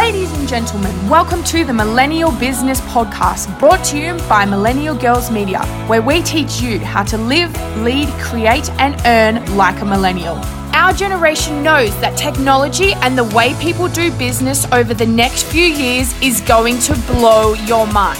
Ladies and gentlemen, welcome to the Millennial Business Podcast, brought to you by Millennial Girls Media, where we teach you how to live, lead, create, and earn like a millennial. Our generation knows that technology and the way people do business over the next few years is going to blow your mind.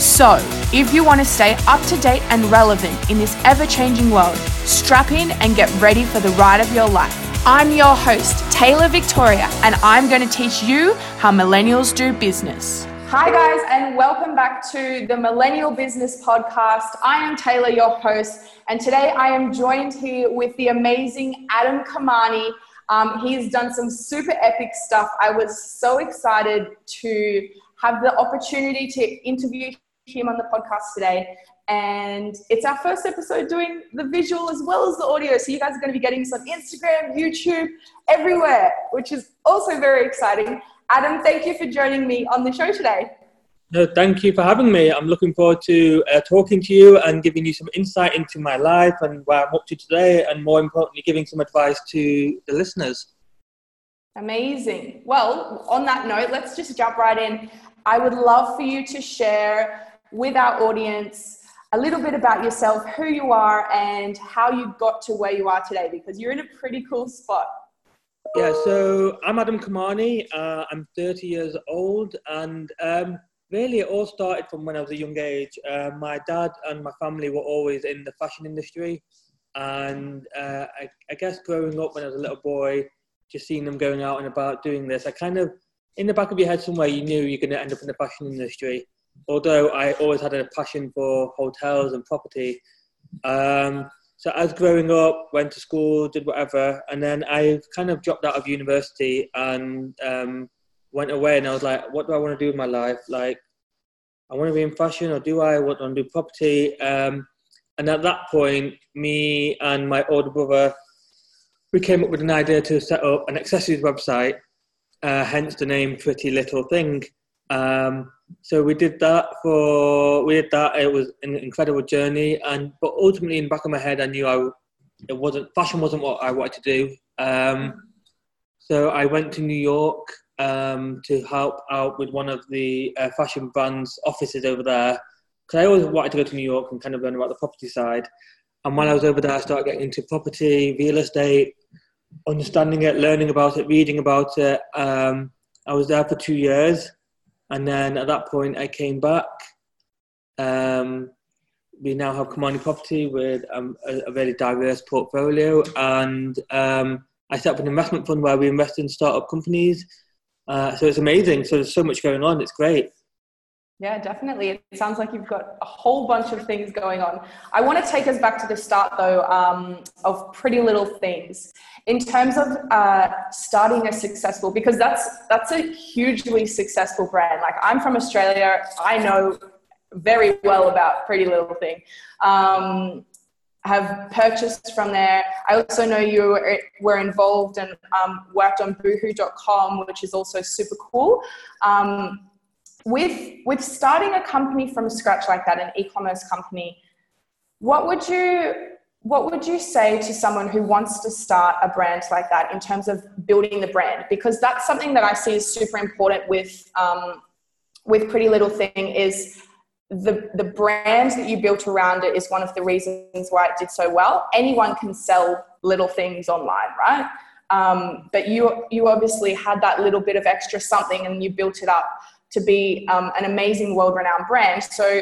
So, if you want to stay up to date and relevant in this ever changing world, strap in and get ready for the ride of your life. I'm your host, Taylor Victoria, and I'm going to teach you how millennials do business. Hi, guys, and welcome back to the Millennial Business Podcast. I am Taylor, your host, and today I am joined here with the amazing Adam Kamani. Um, he's done some super epic stuff. I was so excited to have the opportunity to interview him on the podcast today. And it's our first episode doing the visual as well as the audio. So you guys are going to be getting this on Instagram, YouTube, everywhere, which is also very exciting. Adam, thank you for joining me on the show today. No, thank you for having me. I'm looking forward to uh, talking to you and giving you some insight into my life and where I'm up to today, and more importantly, giving some advice to the listeners. Amazing. Well, on that note, let's just jump right in. I would love for you to share with our audience a little bit about yourself, who you are, and how you got to where you are today, because you're in a pretty cool spot. Yeah, so I'm Adam Kamani. Uh, I'm 30 years old, and um, really it all started from when I was a young age. Uh, my dad and my family were always in the fashion industry, and uh, I, I, guess growing up when I was a little boy, just seeing them going out and about doing this, I kind of, in the back of your head somewhere, you knew you're going to end up in the fashion industry although I always had a passion for hotels and property. Um, so as growing up, went to school, did whatever, and then I kind of dropped out of university and um, went away. And I was like, what do I want to do with my life? Like, I want to be in fashion, or do I want to do property? Um, and at that point, me and my older brother, we came up with an idea to set up an accessories website, uh, hence the name Pretty Little Thing. Um, so we did that for we did that. It was an incredible journey, and but ultimately in the back of my head, I knew I it wasn't fashion wasn't what I wanted to do. Um, so I went to New York um, to help out with one of the uh, fashion brands offices over there because I always wanted to go to New York and kind of learn about the property side. And while I was over there, I started getting into property, real estate, understanding it, learning about it, reading about it. Um, I was there for two years and then at that point, I came back. Um, we now have Kamani Property with um, a, a, very diverse portfolio, and um, I set up an investment fund where we invest in startup companies. Uh, so it's amazing. So there's so much going on. It's great. Yeah, definitely. It sounds like you've got a whole bunch of things going on. I want to take us back to the start, though, um, of Pretty Little Things. In terms of uh, starting a successful, because that's that's a hugely successful brand. Like I'm from Australia, I know very well about Pretty Little Thing. Um, have purchased from there. I also know you were involved and um, worked on Boohoo.com, which is also super cool. Um, with with starting a company from scratch like that, an e-commerce company, what would you what would you say to someone who wants to start a brand like that in terms of building the brand? Because that's something that I see is super important with um, with Pretty Little Thing is the the brand that you built around it is one of the reasons why it did so well. Anyone can sell little things online, right? Um, but you you obviously had that little bit of extra something and you built it up to be um, an amazing world renowned brand. So,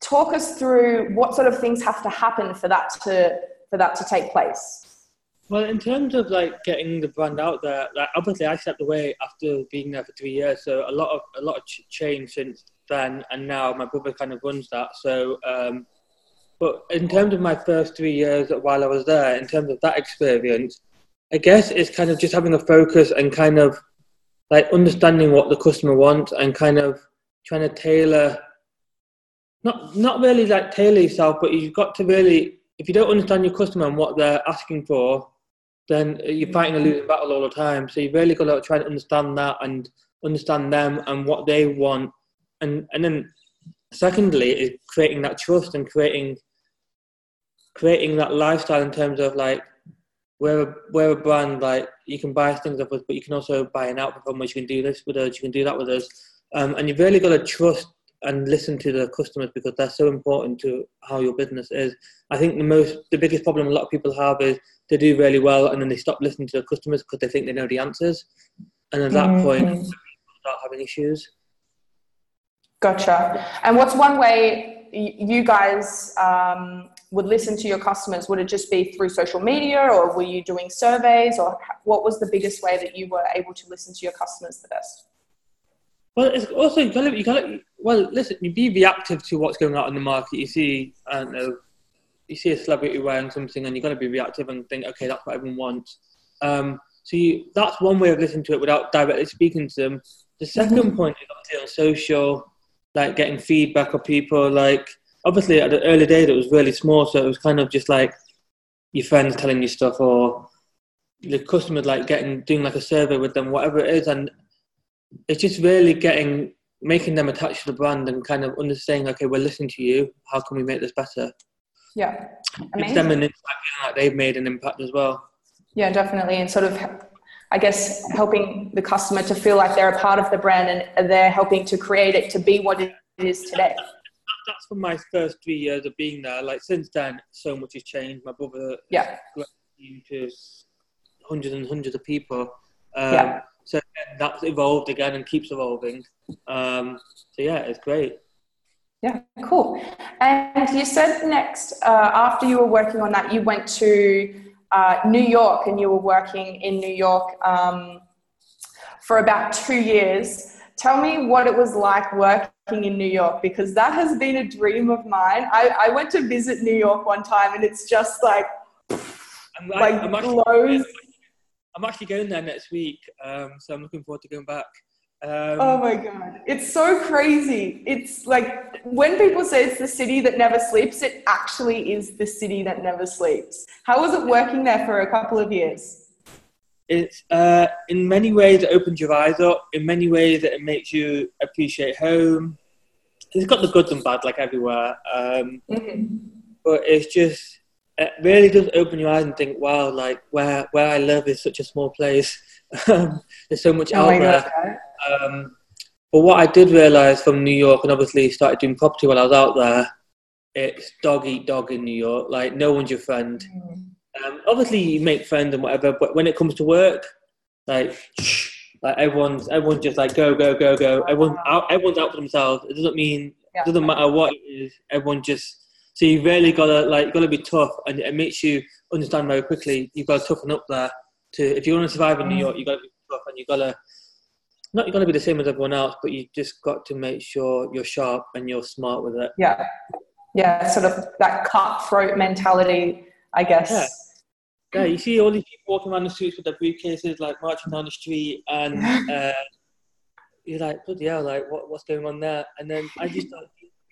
talk us through what sort of things have to happen for that to for that to take place. Well, in terms of like getting the brand out there, like obviously I stepped away after being there for three years, so a lot of a lot of change since then, and now my brother kind of runs that. So, um, but in terms of my first three years while I was there, in terms of that experience, I guess it's kind of just having a focus and kind of like understanding what the customer wants and kind of trying to tailor not not really like tailor yourself but you've got to really if you don't understand your customer and what they're asking for then you're fighting a losing battle all the time. So you've really got to try to understand that and understand them and what they want. And and then secondly is creating that trust and creating creating that lifestyle in terms of like we're a, we're a brand like you can buy things off us, but you can also buy an outfit from us. You can do this with us. You can do that with us, um, and you've really got to trust and listen to the customers because they're so important to how your business is. I think the most the biggest problem a lot of people have is they do really well and then they stop listening to the customers because they think they know the answers, and at that mm-hmm. point, start having issues. Gotcha. And what's one way you guys um, would listen to your customers? Would it just be through social media, or were you doing surveys, or what was the biggest way that you were able to listen to your customers the best? Well, it's also you gotta, you gotta well listen. You be reactive to what's going on in the market. You see, I don't know, you see a celebrity wearing something, and you got to be reactive and think, okay, that's what everyone wants. Um, so you, that's one way of listening to it without directly speaking to them. The 2nd mm-hmm. point is obviously on social, like getting feedback of people. Like obviously at the early days it was really small, so it was kind of just like your friends telling you stuff or the customer like getting doing like a survey with them, whatever it is, and it's just really getting making them attached to the brand and kind of understanding, okay, we're listening to you. How can we make this better? Yeah, amazing. them an impact, like they've made an impact as well. Yeah, definitely, and sort of, I guess, helping the customer to feel like they're a part of the brand and they're helping to create it to be what it is today. That's from my first three years of being there. Like since then, so much has changed. My brother, yeah, to hundreds and hundreds of people. Um, yeah so that's evolved again and keeps evolving. Um, so yeah, it's great. Yeah, cool. And you said next, uh, after you were working on that, you went to uh, New York and you were working in New York um, for about two years. Tell me what it was like working in New York because that has been a dream of mine. I, I went to visit New York one time and it's just like, I'm like, I'm blows. I'm actually going there next week, um, so I'm looking forward to going back. Um, oh my god, it's so crazy! It's like when people say it's the city that never sleeps, it actually is the city that never sleeps. How was it working there for a couple of years? It's uh, in many ways it opens your eyes up. In many ways, it makes you appreciate home. It's got the good and bad, like everywhere. Um, mm-hmm. But it's just it really does open your eyes and think, wow, like where where I live is such a small place. Um, there's so much oh out there. Um, but what I did realise from New York, and obviously started doing property while I was out there, it's dog eat dog in New York. Like no one's your friend. Mm. Um, obviously, you make friends and whatever, but when it comes to work, like like everyone's everyone's just like go go go go. Everyone's out, everyone's out for themselves. It doesn't mean yeah. it doesn't matter what it is. Everyone just so you really gotta like gotta be tough, and it makes you understand very quickly. You've got to toughen up there. To if you want to survive in New York, you got to be tough, and you gotta not you're gonna be the same as everyone else, but you just got to make sure you're sharp and you're smart with it. Yeah, yeah, sort of that cutthroat mentality, I guess. Yeah. Yeah, you see all these people walking around the streets with their briefcases, like marching down the street, and uh, you're like, bloody hell, like what, what's going on there? And then I just thought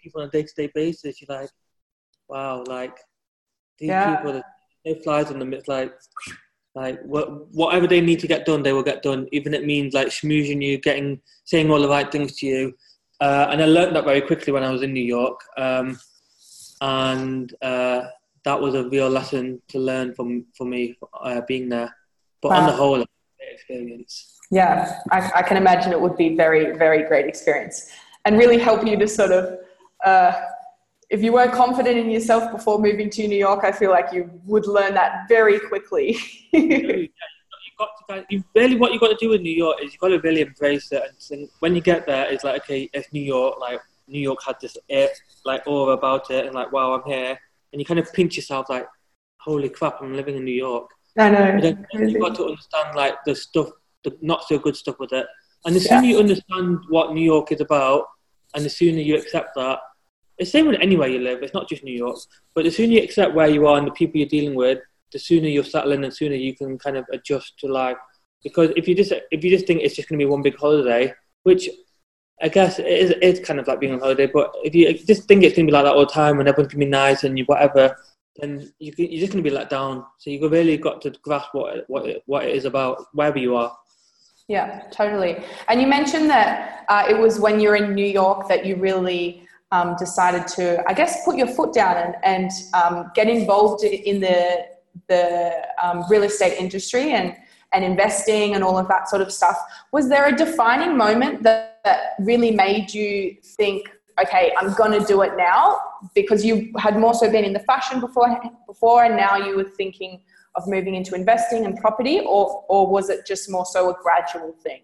people on a day-to-day basis, you're like, wow, like these yeah. people, no flies on them. It's like, like what, whatever they need to get done, they will get done. Even it means like schmoozing you, getting, saying all the right things to you. Uh, and I learned that very quickly when I was in New York. Um, and uh, that was a real lesson to learn from for me uh, being there. But wow. on the whole, experience. Yeah, I, I, can imagine it would be very, very great experience and really help you to sort of uh, if you weren't confident in yourself before moving to New York, I feel like you would learn that very quickly. you got to, you really what you've got to do in New York is you've got to really embrace it. And when you get there, it's like okay, it's New York. Like New York had this air, like aura about it, and like wow, I'm here. And you kind of pinch yourself, like holy crap, I'm living in New York. I know. Then you got to understand like the stuff, the not so good stuff with it. And the sooner yeah. you understand what New York is about, and the sooner you accept that, it's the same with anywhere you live. It's not just New York. But the sooner you accept where you are and the people you're dealing with, the sooner you're settling and sooner you can kind of adjust to life. Because if you just if you just think it's just going to be one big holiday, which I guess it is, it's kind of like being on holiday, but if you just think it's going to be like that all the time and everyone's going to be nice and you whatever, then you, you're just going to be let down. So you've really got to grasp what what it, what it is about wherever you are. Yeah, totally. And you mentioned that uh, it was when you're in New York that you really um, decided to, I guess, put your foot down and, and um, get involved in the the um, real estate industry and and investing and all of that sort of stuff. Was there a defining moment that, that really made you think, okay, I'm going to do it now? Because you had more so been in the fashion before, before, and now you were thinking of moving into investing and property, or or was it just more so a gradual thing?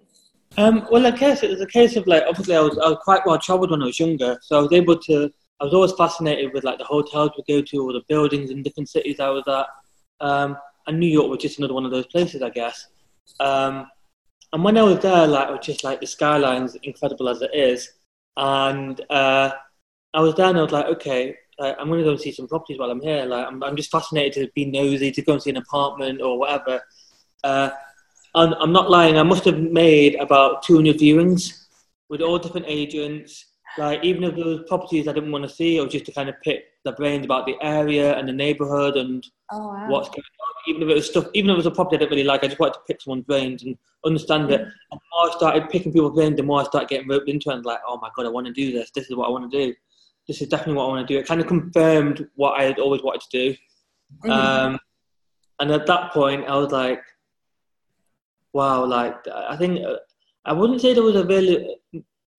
Um, well, I guess it was a case of like obviously I was, I was quite well travelled when I was younger, so I was able to. I was always fascinated with like the hotels we go to or the buildings in different cities I was at. Um, and New York was just another one of those places, I guess. Um, and when I was there, like, it was just like the skyline's incredible as it is. And uh, I was there and I was like, okay, like, I'm going to go and see some properties while I'm here. Like, I'm, I'm just fascinated to be nosy, to go and see an apartment or whatever. Uh, and I'm not lying, I must have made about 200 viewings with all different agents. Like, even if there was properties I didn't want to see, or just to kind of pick the brains about the area and the neighborhood and oh, wow. what's going on. Even if it was stuff, even if it was a property I didn't really like, I just wanted to pick someone's brains and understand it. Mm. And the more I started picking people's brains, the more I started getting roped into it. And like, oh my god, I want to do this. This is what I want to do. This is definitely what I want to do. It kind of confirmed what I had always wanted to do. Mm-hmm. Um, and at that point, I was like, wow, like I think uh, I wouldn't say there was a really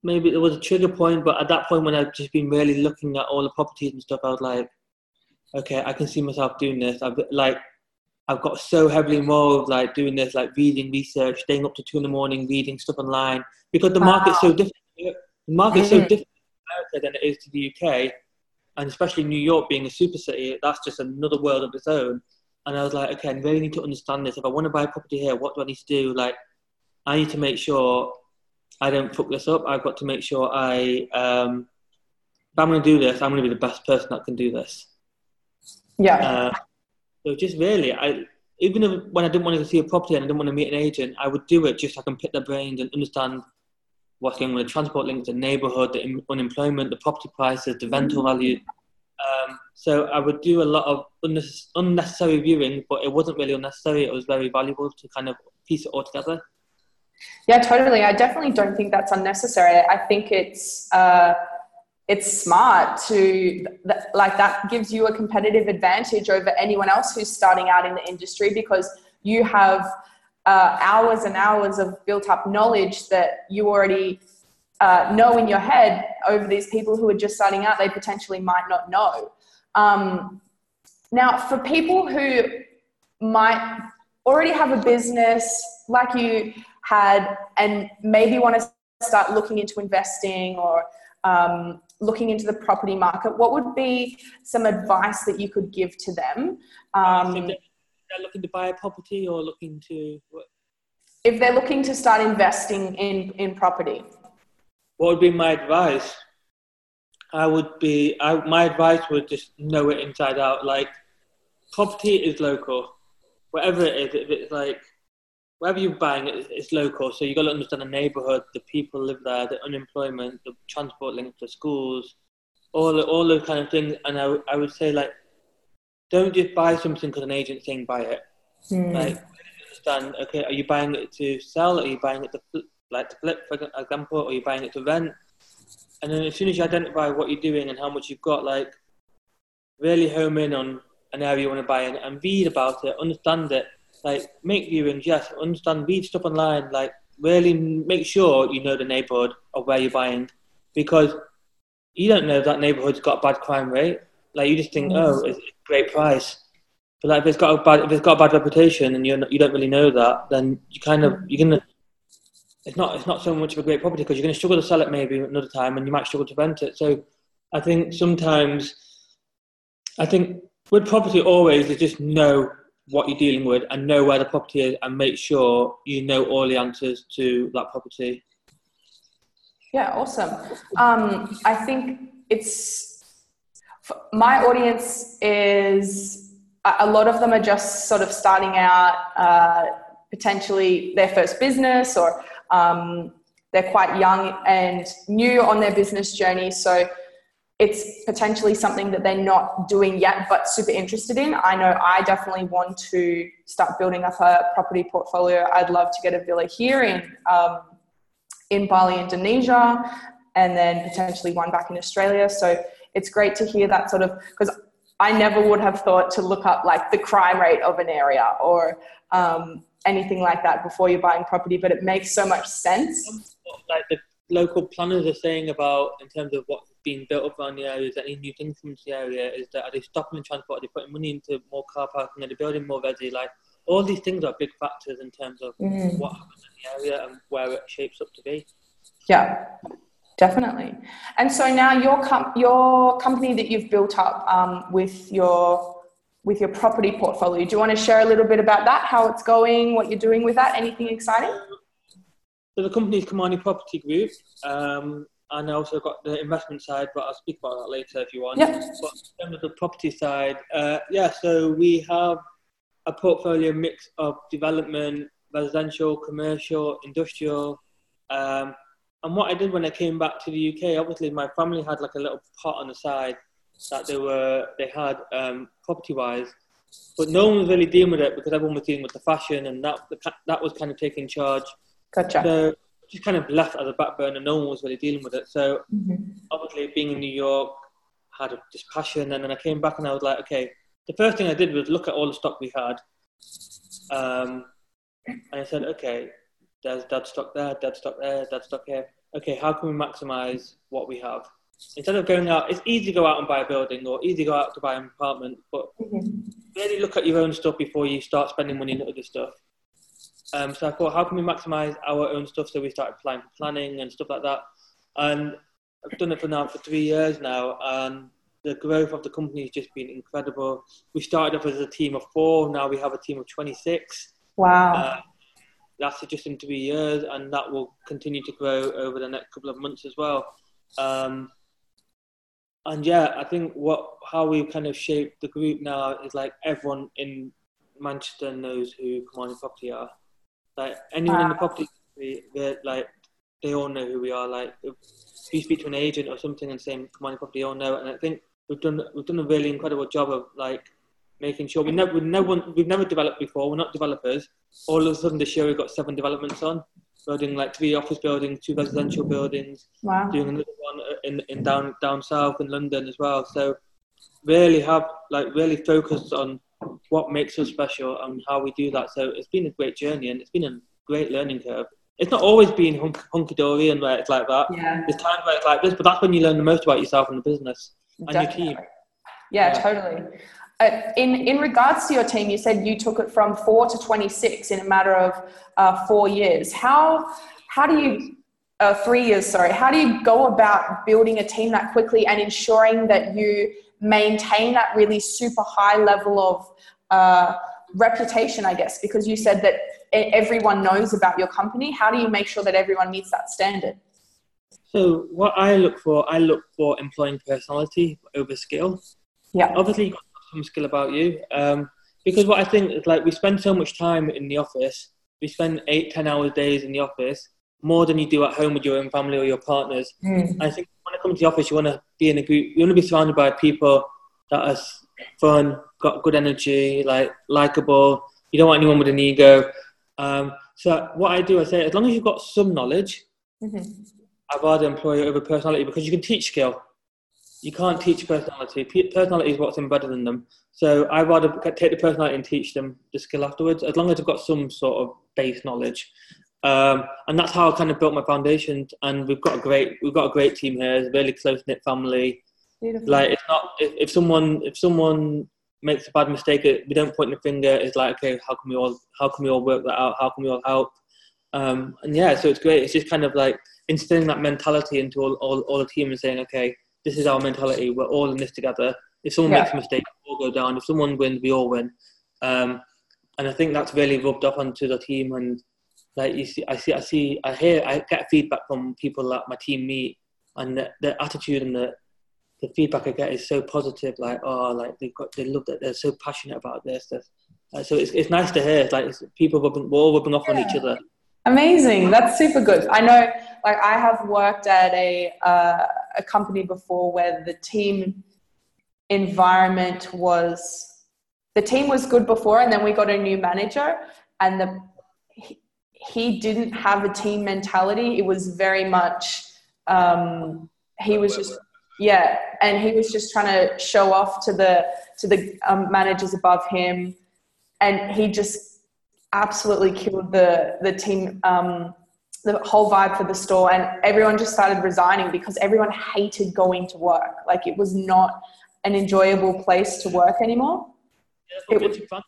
maybe there was a trigger point, but at that point when I've just been really looking at all the properties and stuff, I was like, okay, I can see myself doing this. I've like I've got so heavily involved, like doing this, like reading research, staying up to two in the morning, reading stuff online, because the wow. market's so different. The market's mm-hmm. so different in America than it is to the UK, and especially New York being a super city, that's just another world of its own. And I was like, okay, I really need to understand this. If I want to buy a property here, what do I need to do? Like, I need to make sure I don't fuck this up. I've got to make sure I, um, if I'm going to do this, I'm going to be the best person that can do this. Yeah. Uh, so just really, I even if, when I didn't want to see a property and I didn't want to meet an agent, I would do it just so I can pick their brains and understand what's going on with the transport links, the neighbourhood, the unemployment, the property prices, the rental mm-hmm. value. Um, so I would do a lot of unnecessary viewing, but it wasn't really unnecessary. It was very valuable to kind of piece it all together. Yeah, totally. I definitely don't think that's unnecessary. I think it's uh, it's smart to like that gives you a competitive advantage over anyone else who's starting out in the industry because you have uh, hours and hours of built up knowledge that you already uh, know in your head over these people who are just starting out they potentially might not know um, now for people who might already have a business like you had and maybe want to start looking into investing or um, looking into the property market, what would be some advice that you could give to them? Um, they're looking to buy a property or looking to. What? If they're looking to start investing in, in property. What would be my advice? I would be, I, my advice would just know it inside out. Like, property is local. Whatever it is, if it's like wherever you're buying it, it's local. So you've got to understand the neighborhood, the people live there, the unemployment, the transport links to schools, all all those kind of things. And I, I would say like, don't just buy something because an agent's saying buy it. Mm. Like understand. Okay, are you buying it to sell? Are you buying it to like to flip, for example? Or are you buying it to rent? And then as soon as you identify what you're doing and how much you've got, like really home in on an area you want to buy in and read about it, understand it, like make viewings, yes, understand, read stuff online, like really make sure you know the neighborhood of where you're buying because you don't know if that neighborhood's got a bad crime rate. Like you just think, oh, it's a great price. But like if it's got a bad if it's got a bad reputation and you're not, you don't really know that, then you kind of you're gonna it's not it's not so much of a great property because you're gonna struggle to sell it maybe another time and you might struggle to rent it. So I think sometimes I think with property always is just know what you're dealing with and know where the property is and make sure you know all the answers to that property. Yeah, awesome. Um, I think it's my audience is a lot of them are just sort of starting out, uh, potentially their first business, or um, they're quite young and new on their business journey. So it's potentially something that they're not doing yet but super interested in. I know I definitely want to start building up a property portfolio. I'd love to get a villa here in um, in Bali, Indonesia, and then potentially one back in Australia. So it's great to hear that sort of because I never would have thought to look up like the crime rate of an area or um, anything like that before you're buying property, but it makes so much sense. Like the local planners are saying about in terms of what's being built up around the area, is any new things coming to the area, is that are they stopping the transport, are they putting money into more car parking, are they building more resi? Like all these things are big factors in terms of mm. what happens in the area and where it shapes up to be. Yeah, definitely. And so now your com- your company that you've built up um, with your with your property portfolio. Do you want to share a little bit about that? How it's going? What you're doing with that? Anything exciting? So the company is Kamani Property Group, um, and I also got the investment side, but I'll speak about that later if you want. Yeah. But in terms of the property side, uh, yeah, so we have a portfolio mix of development, residential, commercial, industrial. Um, and what I did when I came back to the UK, obviously my family had like a little pot on the side that they were they had um, property wise, but no one was really dealing with it because everyone was dealing with the fashion, and that that was kind of taking charge. Gotcha. So just kind of left as a back burner. No one was really dealing with it. So mm-hmm. obviously, being in New York, had a, this passion, and then I came back and I was like, okay. The first thing I did was look at all the stock we had, um, and I said, okay, there's dead stock there, dead stock there, dead stock here. Okay, how can we maximize what we have? instead of going out, it's easy to go out and buy a building or easy to go out to buy an apartment, but mm-hmm. really look at your own stuff before you start spending money on other stuff. Um, so I thought, how can we maximize our own stuff? So we started applying for planning and stuff like that. And I've done it for now for three years now, and the growth of the company has just been incredible. We started off as a team of four, now we have a team of 26. Wow. Uh, that's just in three years, and that will continue to grow over the next couple of months as well. Um, and yeah, I think what how we kind of shape the group now is like everyone in Manchester knows who Kamani Property are. Like anyone in the property industry, like they all know who we are. Like if you speak to an agent or something and saying Kamani Property, they all know. And I think we've done we've done a really incredible job of like making sure we never we never we've never developed before. We're not developers. All of a sudden this year we've got seven developments on building like three office buildings, two residential buildings, wow. doing another one in, in down down south in London as well. So really have like really focused on what makes us special and how we do that. So it's been a great journey and it's been a great learning curve. It's not always been hunky dory and where it's like that. Yeah. There's times where it's like this, but that's when you learn the most about yourself and the business and Definitely. your team. Yeah, yeah, totally. Uh, in in regards to your team, you said you took it from four to twenty six in a matter of uh, four years. How how do you uh, three years? Sorry. How do you go about building a team that quickly and ensuring that you maintain that really super high level of uh, reputation? I guess because you said that everyone knows about your company. How do you make sure that everyone meets that standard? So what I look for, I look for employing personality over skill. Yeah. Obviously, some skill about you. Um, because what I think is like we spend so much time in the office. We spend eight, ten hours days in the office, more than you do at home with your own family or your partners. Mm. I think when it comes to the office, you want to be in a group. You want to be surrounded by people that are fun, got good energy, like likable. You don't want anyone with an ego. Um, so what I do, I say, as long as you've got some knowledge, mm-hmm. I'd rather employ you over personality because you can teach skill you can't teach personality. Personality is what's embedded in them. So I'd rather take the personality and teach them the skill afterwards, as long as I've got some sort of base knowledge. Um, and that's how I kind of built my foundation. And we've got a great, we've got a great team here. It's a really close knit family. Beautiful. Like it's not if, if someone if someone makes a bad mistake, we don't point the finger. It's like okay, how can we all how can we all work that out? How can we all help? Um, and yeah, so it's great. It's just kind of like instilling that mentality into all, all, all the team and saying, okay, this is our mentality. We're all in this together. If someone yeah. makes a mistake, we all go down. If someone wins, we all win. Um, and I think that's really rubbed off onto the team. And like you see, I see, I see, I hear, I get feedback from people that my team meet, and the, the attitude and the the feedback I get is so positive. Like, oh, like they've got, they love that. They're so passionate about this. this. Uh, so it's it's nice to hear. It's like it's, people rubbing, we're all rubbing off yeah. on each other. Amazing. That's super good. I know, like, I have worked at a, uh, a company before where the team environment was, the team was good before, and then we got a new manager, and the, he, didn't have a team mentality. It was very much, um, he was just, yeah, and he was just trying to show off to the to the um, managers above him, and he just absolutely killed the the team. Um, the whole vibe for the store and everyone just started resigning because everyone hated going to work like it was not an enjoyable place to work anymore yeah, it was fun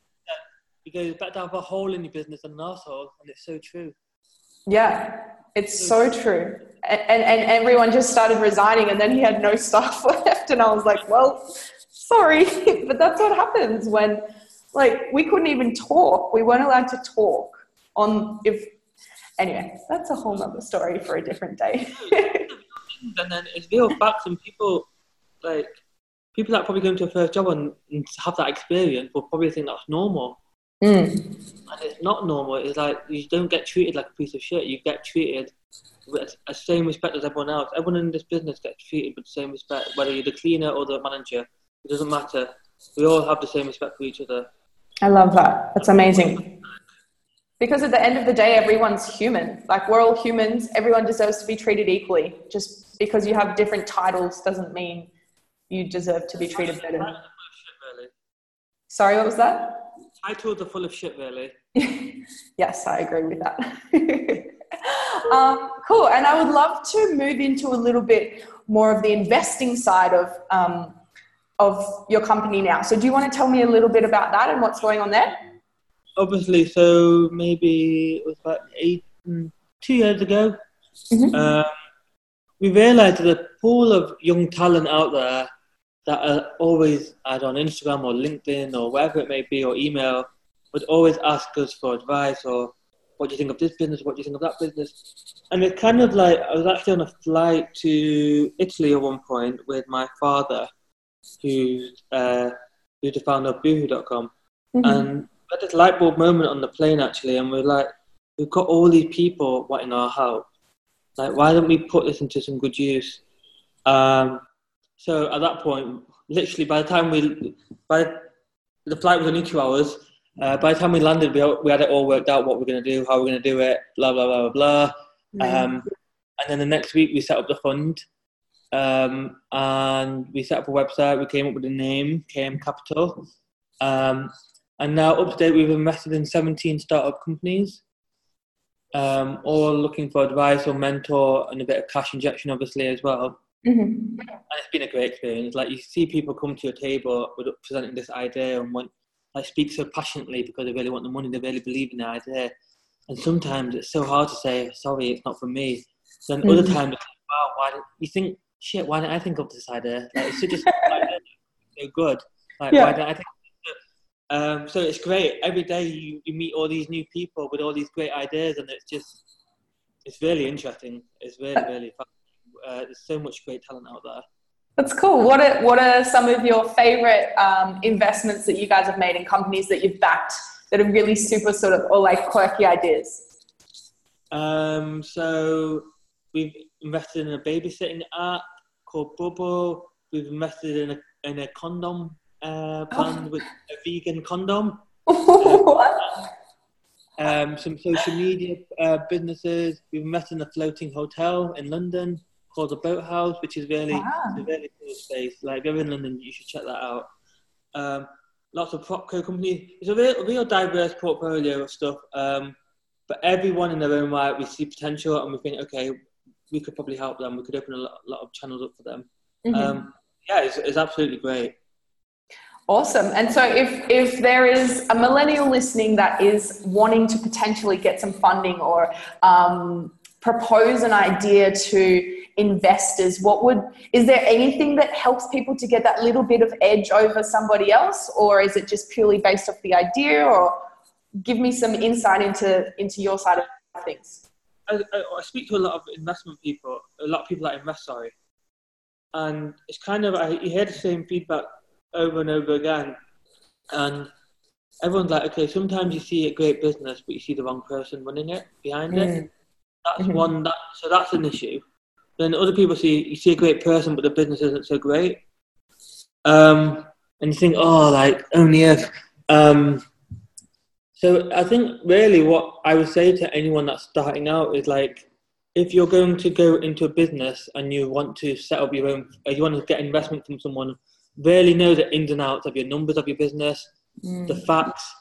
because it's better to have a hole in your business than an asshole and it's so true yeah it's so true and, and, and everyone just started resigning and then he had no staff left and i was like well sorry but that's what happens when like we couldn't even talk we weren't allowed to talk on if anyway, that's a whole other story for a different day. and then it's real facts, and people like people that probably go into a first job and, and have that experience will probably think that's normal. Mm. And it's not normal. It's like you don't get treated like a piece of shit. You get treated with the same respect as everyone else. Everyone in this business gets treated with the same respect, whether you're the cleaner or the manager. It doesn't matter. We all have the same respect for each other. I love that. That's amazing because at the end of the day everyone's human like we're all humans everyone deserves to be treated equally just because you have different titles doesn't mean you deserve to be treated better sorry what was that titles are full of shit really. Yes i agree with that. Um, cool and i would love to move into a little bit more of the investing side of um, of your company now. So do you want to tell me a little bit about that and what's going on there? Obviously, so maybe it was about eight, mm, two years ago, mm-hmm. um, we realised there's a pool of young talent out there that are always either on Instagram or LinkedIn or wherever it may be or email would always ask us for advice or what do you think of this business, what do you think of that business. And it kind of like I was actually on a flight to Italy at one point with my father, who's uh, who's the founder of Boohoo.com. Mm-hmm. And had this light bulb moment on the plane actually, and we're like, we've got all these people wanting our help. Like, why don't we put this into some good use? Um, so at that point, literally by the time we, by the flight was only two hours. Uh, by the time we landed, we, we had it all worked out what we're going to do, how we're going to do it, blah blah blah blah blah. Mm-hmm. Um, and then the next week we set up the fund, um, and we set up a website. We came up with a name, KM Capital, um, and now, up to date, we've invested in 17 startup companies, um, all looking for advice or mentor and a bit of cash injection, obviously, as well. Mm-hmm. And it's been a great experience. Like, you see people come to your table with presenting this idea and want, like, speak so passionately because they really want the money, they really believe in the idea. And sometimes it's so hard to say, sorry, it's not for me. Then mm-hmm. other times, like, wow, why did you think, shit, why didn't I think of this idea? Like, it's just so good. Like, yeah. why didn't I think um, so it's great. Every day you, you meet all these new people with all these great ideas, and it's just it's really interesting. It's really really fun. Uh, there's so much great talent out there. That's cool. What are what are some of your favorite um, investments that you guys have made in companies that you've backed that are really super sort of or like quirky ideas? Um, so we've invested in a babysitting app called Bubble. We've invested in a in a condom uh, planned with a vegan condom. um, some social media uh, businesses. We've met in a floating hotel in London called the Boathouse, which is really wow. a really cool space. Like if you're in London, you should check that out. Um, lots of propco companies. It's a real, real diverse portfolio of stuff. Um, but everyone in their own right, we see potential, and we think, okay, we could probably help them. We could open a lot, lot of channels up for them. Mm-hmm. Um, yeah, it's, it's absolutely great. Awesome. And so if if there is a millennial listening that is wanting to potentially get some funding or um, propose an idea to investors, what would is there anything that helps people to get that little bit of edge over somebody else, or is it just purely based off the idea? Or give me some insight into into your side of things. I, I, I speak to a lot of investment people, a lot of people that invest. Sorry, and it's kind of I you hear the same feedback over and over again. And everyone's like, okay, sometimes you see a great business, but you see the wrong person running it behind mm. it. That's mm-hmm. one. That so that's an issue. Then other people see you see a great person, but the business isn't so great. Um, and you think, oh, like only if. Um, so I think really what I would say to anyone that's starting out is like, if you're going to go into a business and you want to set up your own, you want to get investment from someone really know the ins and outs of your numbers of your business, Mm. the facts,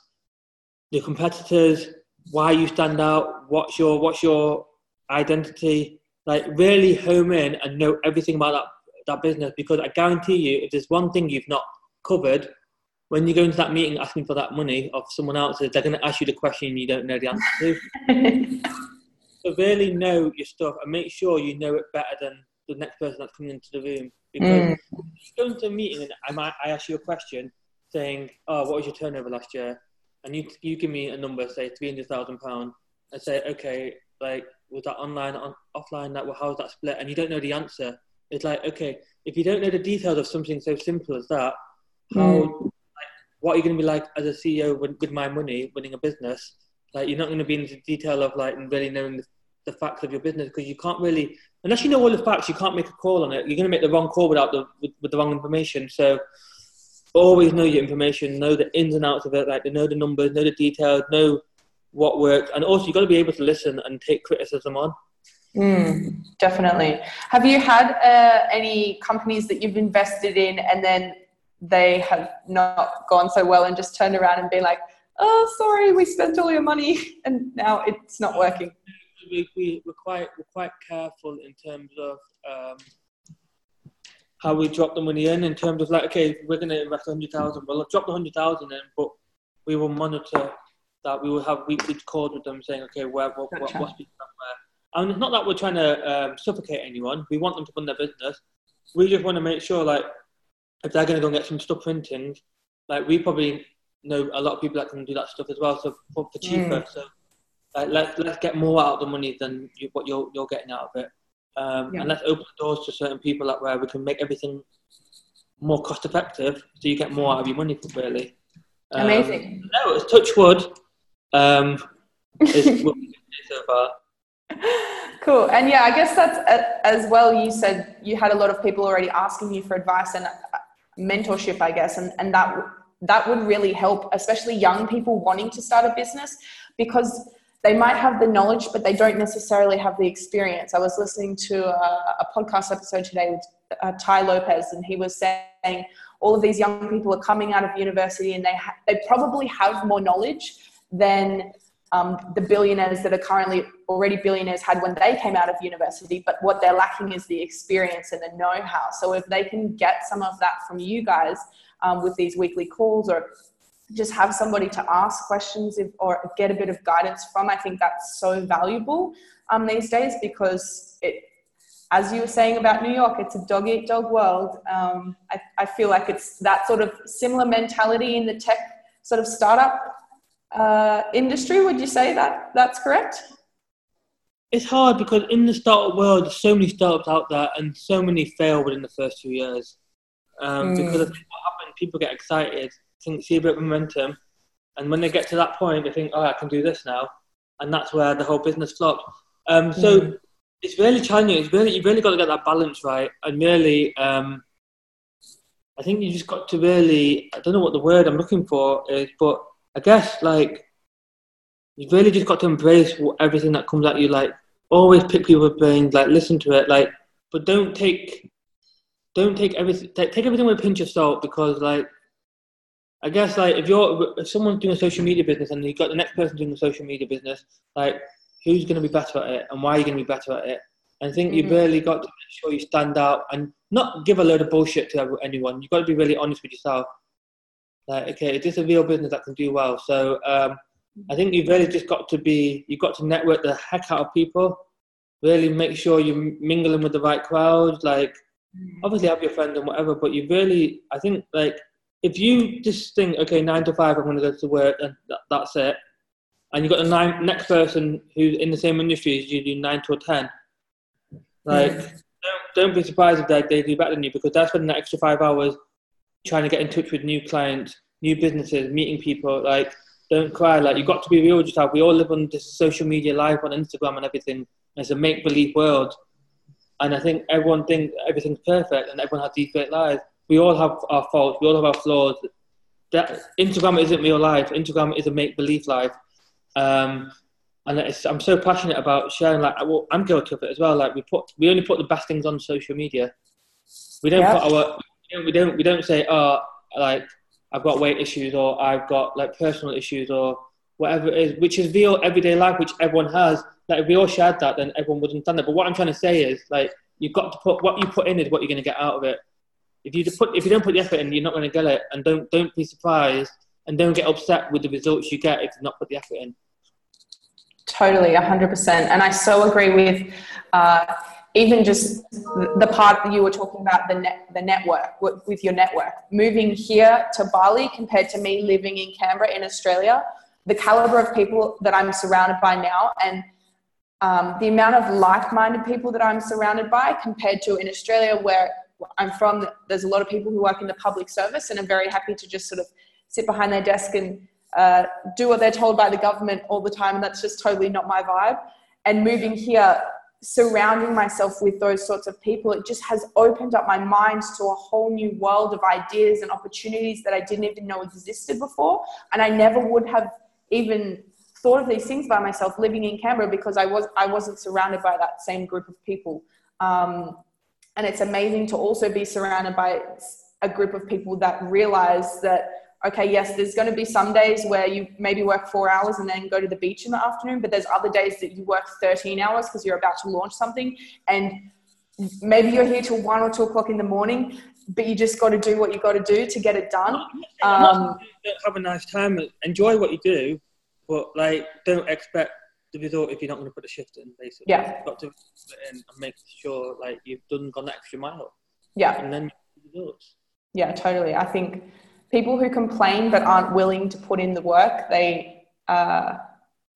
the competitors, why you stand out, what's your what's your identity. Like really home in and know everything about that that business because I guarantee you, if there's one thing you've not covered, when you go into that meeting asking for that money of someone else's, they're going to ask you the question you don't know the answer to. so really know your stuff and make sure you know it better than the next person that's coming into the room. Because Mm. if you go into a meeting and I might I ask you a question saying, "Oh, what was your turnover last year?" and you you give me a number, say three hundred thousand pound, and say, "Okay, like was that online, on, offline? That well, how's that split?" and you don't know the answer. It's like, okay, if you don't know the details of something so simple as that, how Mm. like, what are you going to be like as a CEO with, with my money, running a business? Like you're not going to be into detail of like really knowing the, the facts of your business because you can't really unless you know all the facts, you can't make a call on it. You're going to make the wrong call without the with, with the wrong information. So always know your information, know the ins and outs of it, like know the numbers, know the details, know what worked, and also you've got to be able to listen and take criticism on. Mm, definitely. Have you had uh, any companies that you've invested in and then they have not gone so well and just turned around and been like, oh, sorry, we spent all your money and now it's not working? We, we, we're quite we're quite careful in terms of um, how we drop the money in. In terms of like, okay, we're going to invest hundred thousand. Well, I'll drop the hundred thousand in, but we will monitor that. We will have weekly calls with them saying, okay, where what, what, Gotcha. what's being done where. And it's not that we're trying to um, suffocate anyone. We want them to run their business. We just want to make sure, like, if they're going to go and get some stuff printing, like we probably know a lot of people that can do that stuff as well, so for, for cheaper. So like, let's let's get more out of the money than you, what you're you're getting out of it, um, Yeah. and let's open the doors to certain people that where we can make everything more cost effective, so you get more out of your money really. Um, Amazing. No, it's touch wood. Um, it's what we so far. Cool. And yeah, I guess that's uh, as well. You said you had a lot of people already asking you for advice and uh, mentorship, I guess, and, and that that would really help, especially young people wanting to start a business because they might have the knowledge, but they don't necessarily have the experience. I was listening to a, a podcast episode today with uh, Tai Lopez, and he was saying all of these young people are coming out of university and they ha- they probably have more knowledge than um, the billionaires that are currently already billionaires had when they came out of university, but what they're lacking is the experience and the know how. So, if they can get some of that from you guys um, with these weekly calls or just have somebody to ask questions if, or get a bit of guidance from, I think that's so valuable um, these days because it, as you were saying about New York, it's a dog eat dog world. Um, I, I feel like it's that sort of similar mentality in the tech sort of startup uh, industry. Would you say that that's correct? It's hard because in the startup world, there's so many startups out there, and so many fail within the first two years. Um, Mm. Because I think what happens, people get excited, think, see a bit of momentum, and when they get to that point, they think, "Oh, I can do this now," and that's where the whole business flops. Um, so Mm. it's really challenging. It's really you've really got to get that balance right, and really, um, I think you just got to really. I don't know what the word I'm looking for is, but I guess like you've really just got to embrace everything that comes at you. Like always pick people's brains, like listen to it, like but don't take don't take everything take, everything with a pinch of salt because like I guess like if you're if someone's doing a social media business and you've got the next person doing a social media business, like who's going to be better at it and why are you going to be better at it? And I think you've Mhm. really got to make sure you stand out and not give a load of bullshit to anyone. You've got to be really honest with yourself. Like, okay, is this a real business that can do well? So um, I think you've really just got to be, you've got to network the heck out of people. Really make sure you're mingling with the right crowd. Like, obviously have your friends and whatever, but you really, I think, like, if you just think, okay, nine to five, I'm going to go to work and that, that's it, and you've got the nine, next person who's in the same industry as you do nine to ten, like, Mm. don't, don't be surprised if they, they do better than you because they're spending the extra five hours trying to get in touch with new clients, new businesses, meeting people. Like, don't cry. Like, you've got to be real with yourself. We all live on this social media live on Instagram and everything. It's a make believe world. And I think everyone thinks everything's perfect and everyone has these great lives. We all have our faults, we all have our flaws. That Instagram isn't real life. Instagram is a make believe life. Um, and it's, I'm so passionate about sharing. Like, well, I'm guilty of it as well. Like, we put, we only put the best things on social media. We don't Yeah. put our we don't we don't say oh like I've got weight issues or I've got like personal issues or whatever it is, which is real everyday life, which everyone has. Like if we all shared that, then everyone would understand that. But what I'm trying to say is like you've got to put what you put in is what you're going to get out of it. If you put if you don't put the effort in, you're not going to get it. And don't don't be surprised and don't get upset with the results you get if you not put the effort in. Totally, 100%. And I so agree with uh, even just the part that you were talking about the net, the network with your network. Moving here to Bali compared to me living in Canberra in Australia the caliber of people that I'm surrounded by now and um, the amount of like-minded people that I'm surrounded by compared to in Australia where I'm from there's a lot of people who work in the public service and are very happy to just sort of sit behind their desk and uh, do what they're told by the government all the time and that's just totally not my vibe. And moving here surrounding myself with those sorts of people, it just has opened up my mind to a whole new world of ideas and opportunities that I didn't even know existed before. And I never would have even thought of these things by myself living in Canberra because I, was, I wasn't surrounded by that same group of people. Um, and it's amazing to also be surrounded by a group of people that realize that okay, yes, there's going to be some days where you maybe work four hours and then go to the beach in the afternoon, but there's other days that you work 13 hours because you're about to launch something and maybe you're here till one or two o'clock in the morning, but you just got to do what you got to do to get it done. Um, have a nice time, enjoy what you do, but like don't expect the result if you're not going to put a shift in. Basically, yeah, you've got to put it in and make sure like you've done gone that extra mile. Yeah, and then results. Yeah, totally. I think people who complain but aren't willing to put in the work, they uh,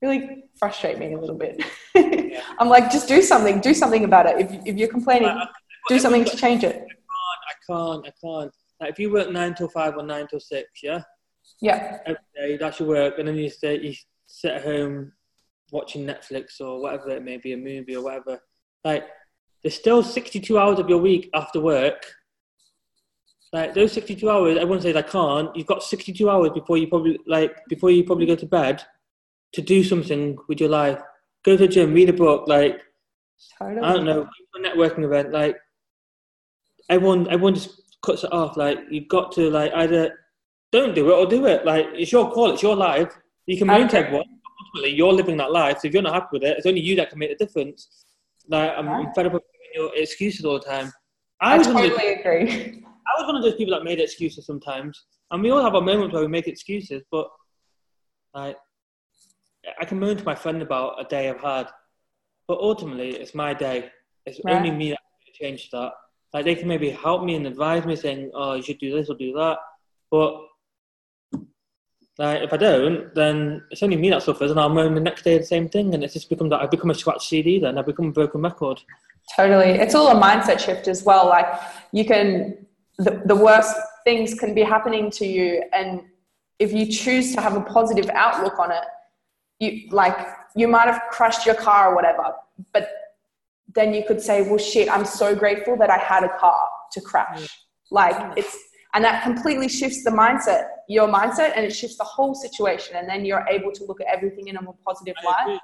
really frustrate me a little bit. yeah. I'm like, just do something, do something about it. If, if you're complaining, I, I, do something to change it. I can't, I can't, I can't. Like if you work nine till five or nine till six, yeah? Yeah. Every day, that's your work, and then you stay, you sit at home watching Netflix or whatever it may be, a movie or whatever. Like, there's still 62 hours of your week after work like those 62 hours, everyone says I can't. You've got 62 hours before you probably like before you probably go to bed to do something with your life. Go to the gym, read a book, like totally. I don't know, a networking event. Like everyone, everyone just cuts it off. Like you've got to like either don't do it or do it. Like it's your call, it's your life. You can moan to everyone. Ultimately, you're living that life. So if you're not happy with it, it's only you that can make the difference. Like I'm, fed up with your excuses all the time. I, I totally agree. I was one of those people that made excuses sometimes, and we all have our moments where we make excuses. But like, I can moan to my friend about a day I've had, but ultimately, it's my day. It's right. only me that can change that. Like they can maybe help me and advise me, saying, "Oh, you should do this or do that," but like if I don't, then it's only me that suffers, and I'll moan the next day the same thing, and it's just become that I've become a scratch CD. Then I've become a broken record. Totally, it's all a mindset shift as well. Like you can the, the worst things can be happening to you. And if you choose to have a positive outlook on it you like you might have crashed your car or whatever but then you could say well shit i'm so grateful that i had a car to crash. Like it's and that completely shifts the mindset your mindset and it shifts the whole situation and then you're able to look at everything in a more positive light.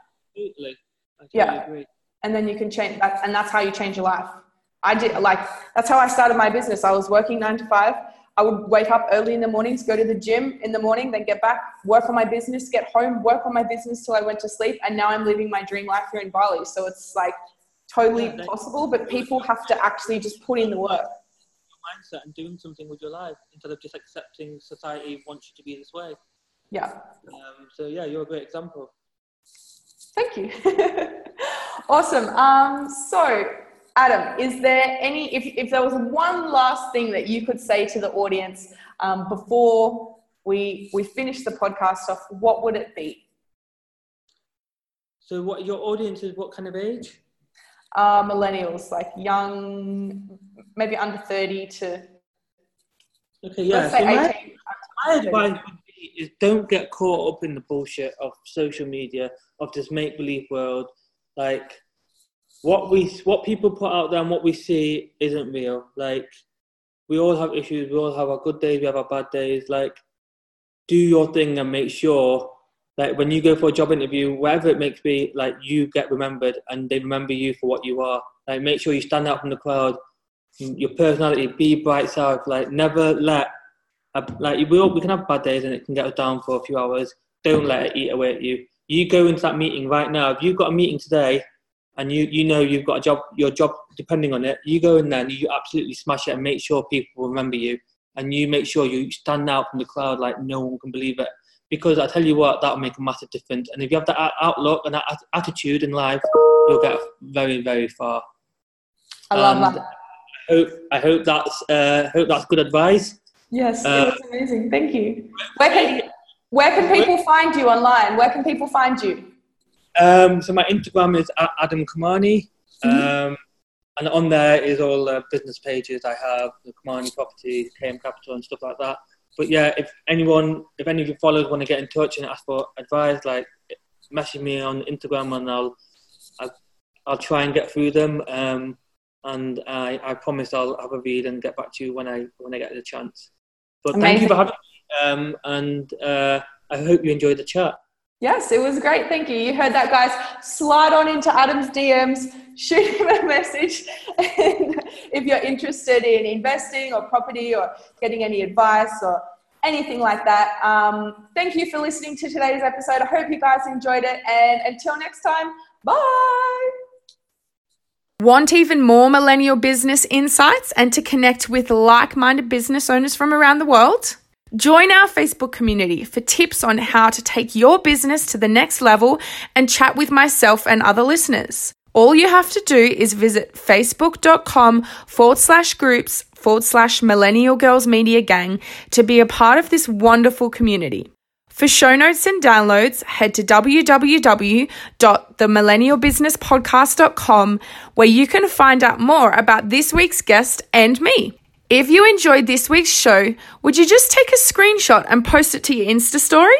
Yeah. agree. and then you can change that and that's how you change your life I did like that's how I started my business. I was working nine to five. I would wake up early in the mornings, go to the gym in the morning, then get back, work on my business, get home, work on my business till I went to sleep, and now I'm living my dream life here in Bali. So it's like totally possible, but people have to actually just put in the work. Mindset and doing something with your life instead of just accepting society wants you to be this way. Yeah. Um, so yeah, you're a great example. Thank you. awesome. Um, so Adam, is there any, if, if there was one last thing that you could say to the audience um, before we, we finish the podcast off, what would it be? So, what your audience is what kind of age? Uh, millennials, like young, maybe under 30 to. Okay, yeah. So my, my advice would be is don't get caught up in the bullshit of social media, of this make believe world. Like, what we what people put out there and what we see isn't real. Like we all have issues, we all have our good days, we have our bad days. Like do your thing and make sure like when you go for a job interview, whatever it makes be, like you get remembered and they remember you for what you are. Like make sure you stand out from the crowd your personality, be bright self. Like never let like we all, we can have bad days and it can get us down for a few hours. Don't let it eat away at you. You go into that meeting right now. If you've got a meeting today and you you know you've got a job, your job depending on it, you go in there and you absolutely smash it and make sure people remember you and you make sure you stand out from the crowd like no one can believe it. Because I tell you what, that'll make a massive difference. And if you have that outlook and that attitude in life, you'll get very, very far. I love and that. I hope, I hope that's uh, hope that's good advice. Yes, uh, it was amazing. Thank you. Where can where can people find you online? Where can people find you? Um, so my Instagram is Adam Kamani. Mm-hmm. Um, and on there is all the business pages I have, the Kamani Property, KM Capital, and stuff like that. But yeah, if anyone, if any of your followers want to get in touch and ask for advice, like message me on Instagram, and I'll, I'll, I'll try and get through them. Um, and I, I promise I'll have a read and get back to you when I when I get the chance. But Amazing. thank you for having me, um, and uh, I hope you enjoyed the chat. Yes, it was great. Thank you. You heard that, guys. Slide on into Adam's DMs, shoot him a message. If you're interested in investing or property or getting any advice or anything like that, um, thank you for listening to today's episode. I hope you guys enjoyed it. And until next time, bye. Want even more millennial business insights and to connect with like minded business owners from around the world? Join our Facebook community for tips on how to take your business to the next level and chat with myself and other listeners. All you have to do is visit facebook.com forward slash groups forward slash millennial girls media gang to be a part of this wonderful community. For show notes and downloads, head to www.themillennialbusinesspodcast.com where you can find out more about this week's guest and me. If you enjoyed this week's show, would you just take a screenshot and post it to your Insta story?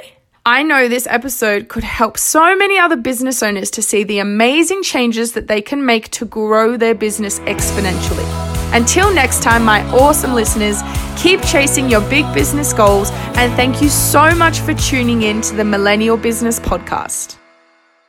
I know this episode could help so many other business owners to see the amazing changes that they can make to grow their business exponentially. Until next time, my awesome listeners, keep chasing your big business goals and thank you so much for tuning in to the Millennial Business Podcast.